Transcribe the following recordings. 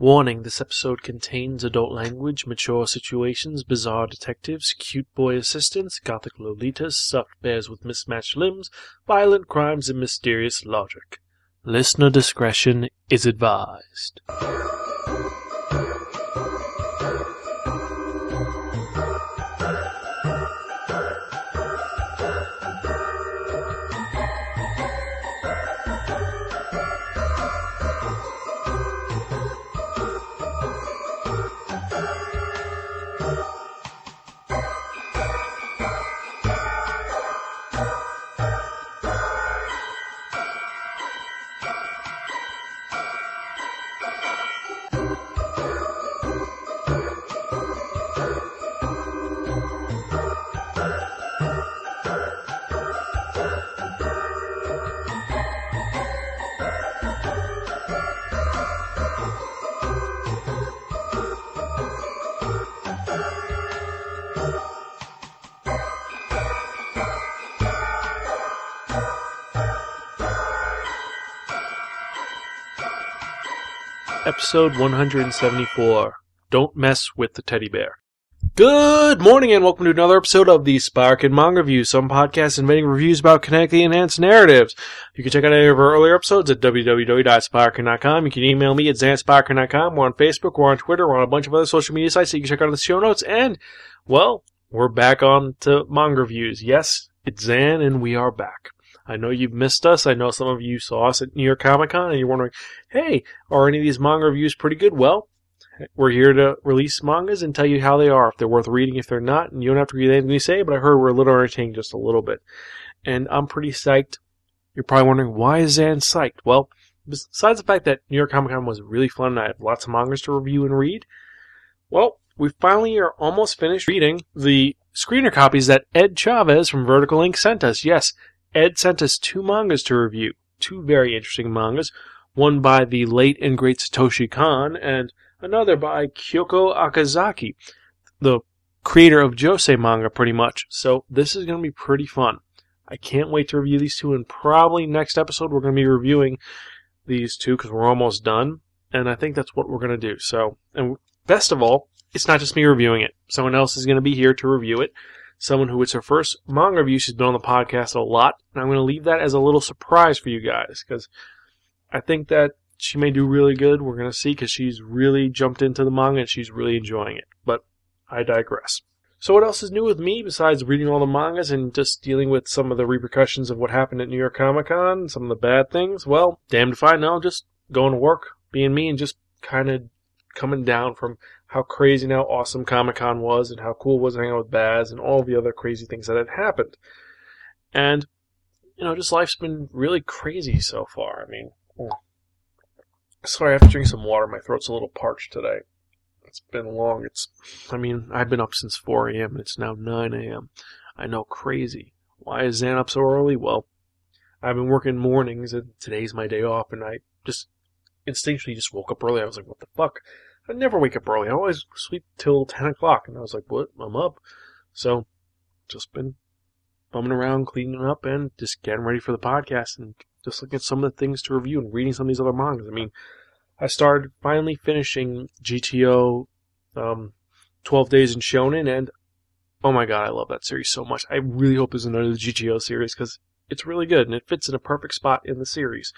Warning this episode contains adult language, mature situations, bizarre detectives, cute boy assistants, gothic lolitas, stuffed bears with mismatched limbs, violent crimes, and mysterious logic. Listener discretion is advised. Episode 174 Don't Mess with the Teddy Bear. Good morning and welcome to another episode of the Spark and Manga Review, some podcasts inventing reviews about kinetically enhanced narratives. You can check out any of our earlier episodes at www.sparkin.com. You can email me at zansparkin.com. We're on Facebook, we're on Twitter, we're on a bunch of other social media sites that you can check out in the show notes. And, well, we're back on to manga reviews. Yes, it's Zan and we are back. I know you've missed us. I know some of you saw us at New York Comic Con and you're wondering, hey, are any of these manga reviews pretty good? Well, we're here to release mangas and tell you how they are, if they're worth reading, if they're not, and you don't have to read anything we say, but I heard we're a little entertaining just a little bit. And I'm pretty psyched. You're probably wondering, why is Zan psyched? Well, besides the fact that New York Comic Con was really fun and I had lots of mangas to review and read, well, we finally are almost finished reading the screener copies that Ed Chavez from Vertical Inc sent us. Yes, Ed sent us two mangas to review, two very interesting mangas, one by the late and great Satoshi Kon, and another by Kyoko Okazaki, the creator of Josei manga, pretty much. So this is going to be pretty fun. I can't wait to review these two, and probably next episode we're going to be reviewing these two because we're almost done, and I think that's what we're going to do. So, and best of all, it's not just me reviewing it. Someone else is going to be here to review it someone who it's her first manga review. She's been on the podcast a lot, and I'm going to leave that as a little surprise for you guys because I think that she may do really good. We're going to see because she's really jumped into the manga and she's really enjoying it. But I digress. So, what else is new with me besides reading all the mangas and just dealing with some of the repercussions of what happened at New York Comic Con, some of the bad things? Well, damned if I know, just going to work, being me, and just kind of coming down from how crazy and how awesome Comic Con was and how cool it was hanging out with Baz and all the other crazy things that had happened. And, you know, just life's been really crazy so far. I mean. Sorry, I have to drink some water. My throat's a little parched today. It's been long. It's, I mean, I've been up since 4 a.m. and it's now 9 a.m. I know, crazy. Why is Zan up so early? Well, I've been working mornings and today's my day off and I just instinctually just woke up early. I was like, what the fuck? I never wake up early. I always sleep till 10 o'clock. And I was like, what? I'm up. So, just been bumming around, cleaning up, and just getting ready for the podcast and just looking at some of the things to review and reading some of these other mangas. I mean, I started finally finishing GTO um, 12 Days in Shonan, and oh my god, I love that series so much. I really hope there's another GTO series because it's really good and it fits in a perfect spot in the series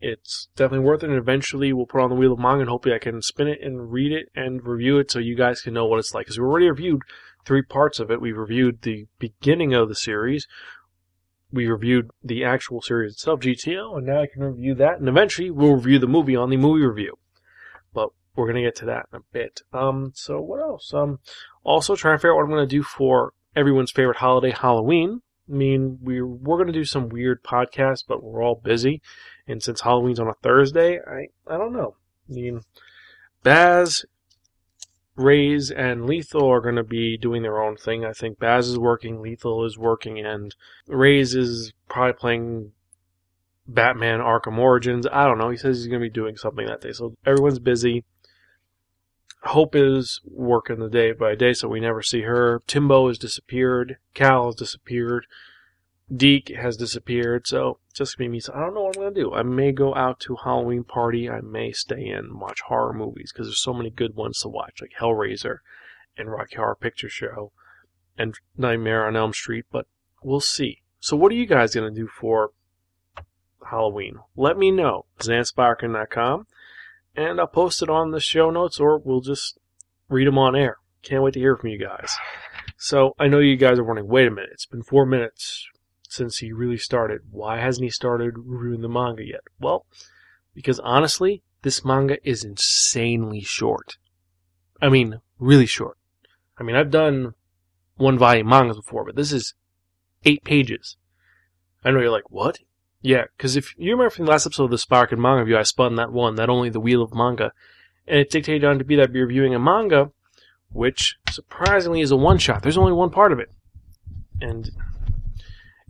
it's definitely worth it. And eventually, we'll put on the wheel of manga, and hopefully, I can spin it and read it and review it, so you guys can know what it's like. Because we already reviewed three parts of it. We reviewed the beginning of the series. We reviewed the actual series itself, GTO, and now I can review that. And eventually, we'll review the movie on the movie review. But we're gonna get to that in a bit. Um, so what else? Um, also trying to figure out what I'm gonna do for everyone's favorite holiday, Halloween. I mean, we we're going to do some weird podcasts, but we're all busy. And since Halloween's on a Thursday, I I don't know. I mean, Baz, Rays, and Lethal are going to be doing their own thing. I think Baz is working, Lethal is working, and Rays is probably playing Batman Arkham Origins. I don't know. He says he's going to be doing something that day. So everyone's busy. Hope is working the day by day, so we never see her. Timbo has disappeared. Cal has disappeared. Deke has disappeared, so just be me. So I don't know what I'm gonna do. I may go out to Halloween party. I may stay in and watch horror movies because there's so many good ones to watch, like Hellraiser and Rocky Horror Picture Show and Nightmare on Elm Street. But we'll see. So what are you guys gonna do for Halloween? Let me know. Zansparkin.com, and I'll post it on the show notes, or we'll just read them on air. Can't wait to hear from you guys. So I know you guys are wondering, wait a minute, it's been four minutes since he really started. Why hasn't he started reviewing the manga yet? Well, because honestly, this manga is insanely short. I mean, really short. I mean, I've done one volume mangas before, but this is eight pages. I know you're like, what? Yeah, because if you remember from the last episode of the Spark and Manga Review, I spun that one, that only the Wheel of Manga, and it dictated on to be that I'd be reviewing a manga, which surprisingly is a one shot. There's only one part of it. And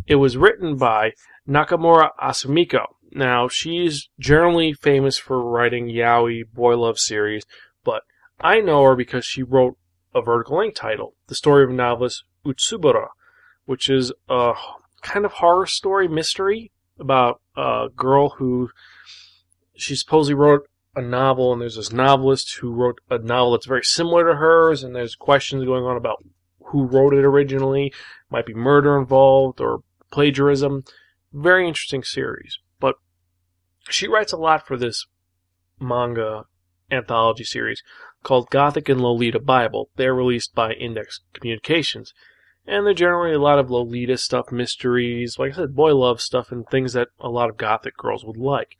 it was written by Nakamura Asumiko. Now, she's generally famous for writing yaoi boy love series, but I know her because she wrote a vertical length title, The Story of Novelist Utsubora, which is a kind of horror story mystery about a girl who she supposedly wrote a novel, and there's this novelist who wrote a novel that's very similar to hers, and there's questions going on about who wrote it originally. Might be murder involved or plagiarism. Very interesting series. But she writes a lot for this manga anthology series called Gothic and Lolita Bible. They're released by Index Communications. And they're generally a lot of Lolita stuff, mysteries, like I said, boy love stuff, and things that a lot of Gothic girls would like.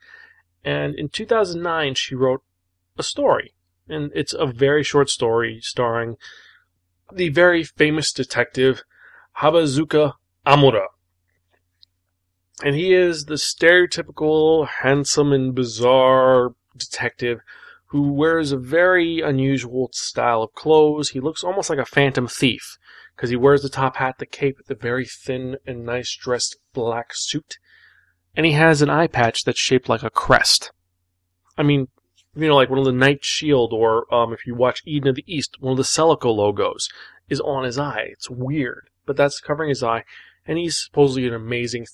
And in 2009, she wrote a story. And it's a very short story starring the very famous detective Habazuka Amura. And he is the stereotypical handsome and bizarre detective who wears a very unusual style of clothes. He looks almost like a phantom thief because he wears the top hat, the cape, the very thin and nice dressed black suit, and he has an eye patch that's shaped like a crest. I mean, you know, like one of the Knight Shield, or um, if you watch Eden of the East, one of the Selecao logos is on his eye. It's weird, but that's covering his eye, and he's supposedly an amazing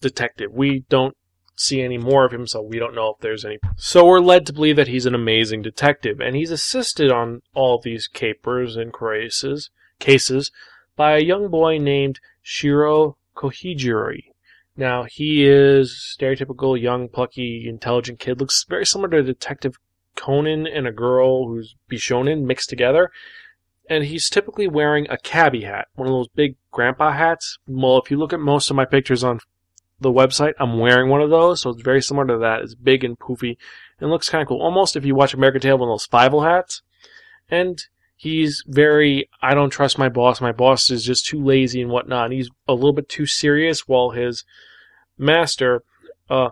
detective. We don't see any more of him, so we don't know if there's any. So we're led to believe that he's an amazing detective, and he's assisted on all these capers and cases, cases by a young boy named Shiro Kohijiri. Now, he is stereotypical young, plucky, intelligent kid. Looks very similar to Detective Conan and a girl who's Bishonen mixed together. And he's typically wearing a cabbie hat, one of those big grandpa hats. Well, if you look at most of my pictures on the website, I'm wearing one of those, so it's very similar to that. It's big and poofy and looks kind of cool. Almost if you watch American Tail, one of those Fievel hats. And he's very, I don't trust my boss. My boss is just too lazy and whatnot. And he's a little bit too serious while his master, uh,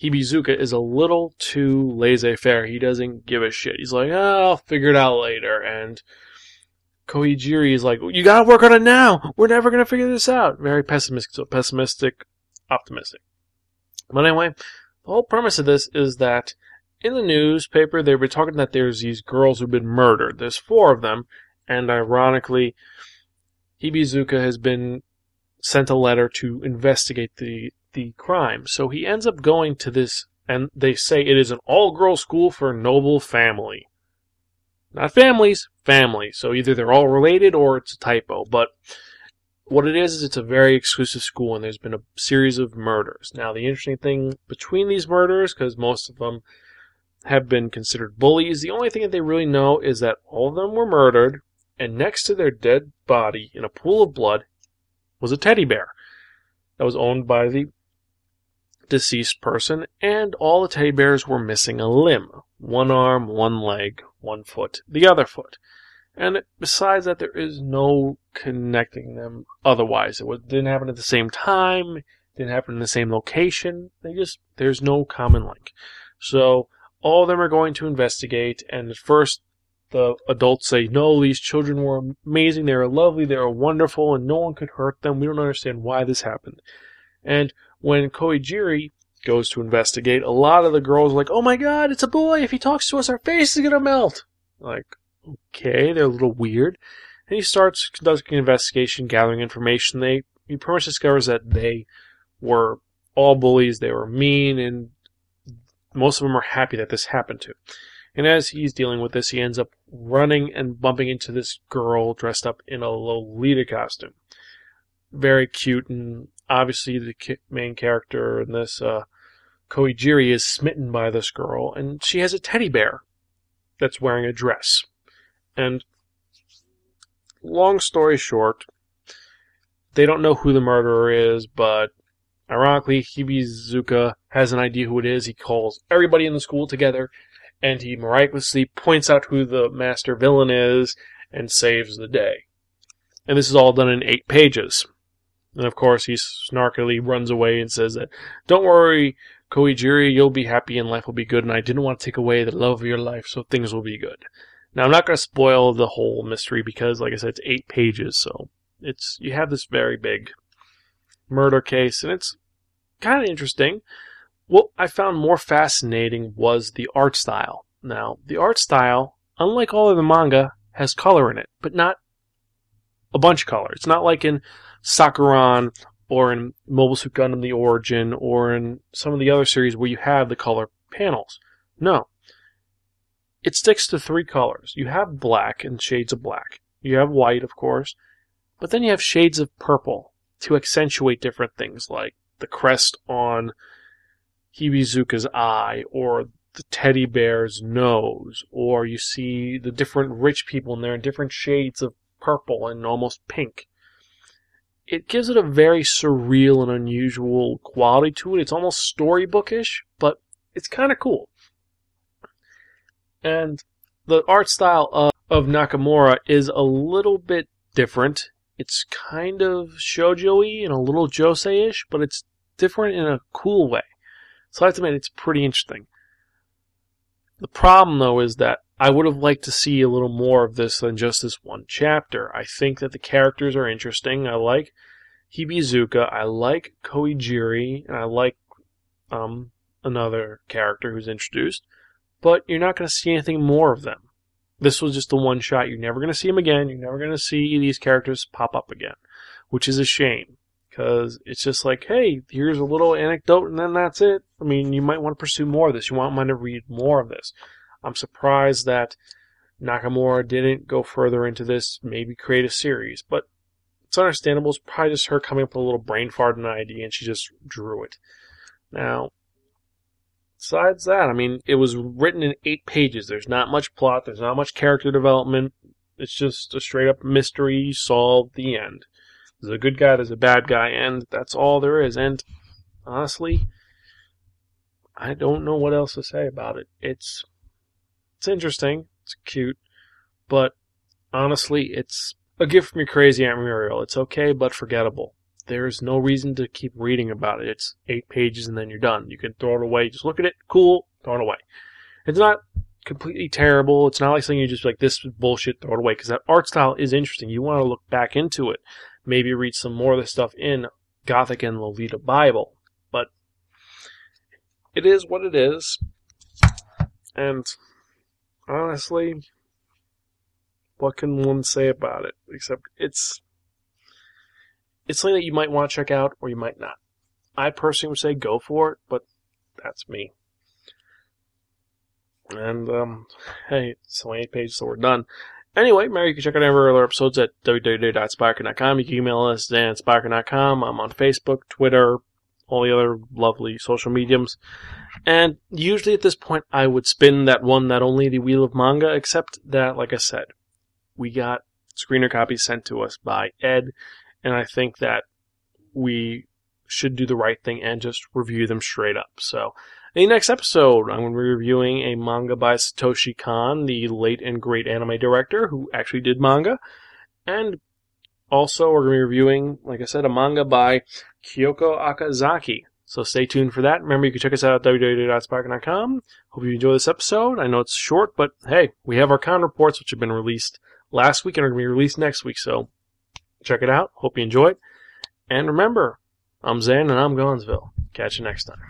Hibizuka, is a little too laissez faire. He doesn't give a shit. He's like, oh, I'll figure it out later. And Kohijiri is like, you gotta work on it now. We're never gonna figure this out. Very pessimistic, so pessimistic, optimistic. But anyway, the whole premise of this is that in the newspaper they were talking that there's these girls who've been murdered. There's four of them, and ironically, Hibizuka has been sent a letter to investigate the the crime. So he ends up going to this, and they say it is an all-girls school for a noble family. Not families, family. So either they're all related or it's a typo. But what it is is it's a very exclusive school, and there's been a series of murders. Now, the interesting thing between these murders, because most of them have been considered bullies, the only thing that they really know is that all of them were murdered, and next to their dead body in a pool of blood was a teddy bear that was owned by the deceased person, and all the teddy bears were missing a limb one arm, one leg, one foot, the other foot. And besides that, there is no connecting them otherwise. It didn't happen at the same time, didn't happen in the same location. They just, there's no common link. So, all of them are going to investigate, and at first, the adults say, no, these children were amazing, they were lovely, they were wonderful, and no one could hurt them. We don't understand why this happened. And when Kohijiri goes to investigate, a lot of the girls are like, oh my god, it's a boy. If he talks to us, our face is to melt. Like, okay, they're a little weird. And he starts conducting an investigation, gathering information. They he pretty much discovers that they were all bullies, they were mean, and most of them are happy that this happened to. And as he's dealing with this, he ends up running and bumping into this girl dressed up in a Lolita costume. Very cute, and obviously the main character in this, uh, Koijiri, is smitten by this girl, and she has a teddy bear that's wearing a dress. And long story short, they don't know who the murderer is, but ironically, Hibizuka has an idea who it is. He calls everybody in the school together, and he miraculously points out who the master villain is and saves the day. And this is all done in eight pages. And of course, he snarkily runs away and says that, Don't worry, Koijiri, you'll be happy and life will be good, and I didn't want to take away the love of your life, so things will be good. Now, I'm not going to spoil the whole mystery because, like I said, it's eight pages, so it's you have this very big murder case, and it's kind of interesting. What I found more fascinating was the art style. Now, the art style, unlike all of the manga, has color in it, but not a bunch of color. It's not like in Sakuran or in Mobile Suit Gundam The Origin or in some of the other series where you have the color panels. No. It sticks to three colors. You have black and shades of black. You have white, of course, but then you have shades of purple to accentuate different things like the crest on Hibizuka's eye or the teddy bear's nose, or you see the different rich people in there in different shades of purple and almost pink. It gives it a very surreal and unusual quality to it. It's almost storybookish, but it's kind of cool. And the art style of, of Nakamura is a little bit different it's kind of shoujo-y and a little josei-ish, but it's different in a cool way. So I have to admit, it's pretty interesting. The problem, though, is that I would have liked to see a little more of this than just this one chapter. I think that the characters are interesting. I like Hibizuka. I like Koijiri. And I like um, another character who's introduced. But you're not going to see anything more of them. This was just the one shot. You're never going to see them again. You're never going to see these characters pop up again, which is a shame because it's just like, hey, here's a little anecdote and then that's it. I mean, you might want to pursue more of this. You want to read more of this. I'm surprised that Nakamura didn't go further into this, maybe create a series, but it's understandable. It's probably just her coming up with a little brain fart and idea and she just drew it. Now, besides that, I mean, it was written in eight pages. There's not much plot. There's not much character development. It's just a straight up mystery solved. The end. There's a good guy. There's a bad guy, and that's all there is. And honestly, I don't know what else to say about it. It's it's interesting. It's cute, but honestly, it's a gift from your crazy Aunt Muriel. It's okay, but forgettable there's no reason to keep reading about it. It's eight pages and then you're done. You can throw it away. Just look at it. Cool. Throw it away. It's not completely terrible. It's not like something you just like, this bullshit, throw it away. Because that art style is interesting. You want to look back into it. Maybe read some more of the stuff in Gothic and Lolita Bible. But it is what it is. And honestly, what can one say about it? Except it's it's something that you might want to check out or you might not. I personally would say go for it, but that's me. And um, hey, it's only eight pages, so we're done. Anyway, Mary, you can check out our other episodes at www.spiker.com. You can email us at spiker.com. I'm on Facebook, Twitter, all the other lovely social mediums. And usually at this point, I would spin that one, that only the Wheel of Manga, except that, like I said, we got screener copies sent to us by Ed, and I think that we should do the right thing and just review them straight up. So, in the next episode, I'm going to be reviewing a manga by Satoshi Kon, the late and great anime director who actually did manga. And also, we're going to be reviewing, like I said, a manga by Kyoko Okazaki. So stay tuned for that. Remember, you can check us out at www.spirekin.com. Hope you enjoy this episode. I know it's short, but hey, we have our con reports, which have been released last week and are going to be released next week. So check it out. Hope you enjoy it. And remember, I'm Zan and I'm Gonzville. Catch you next time.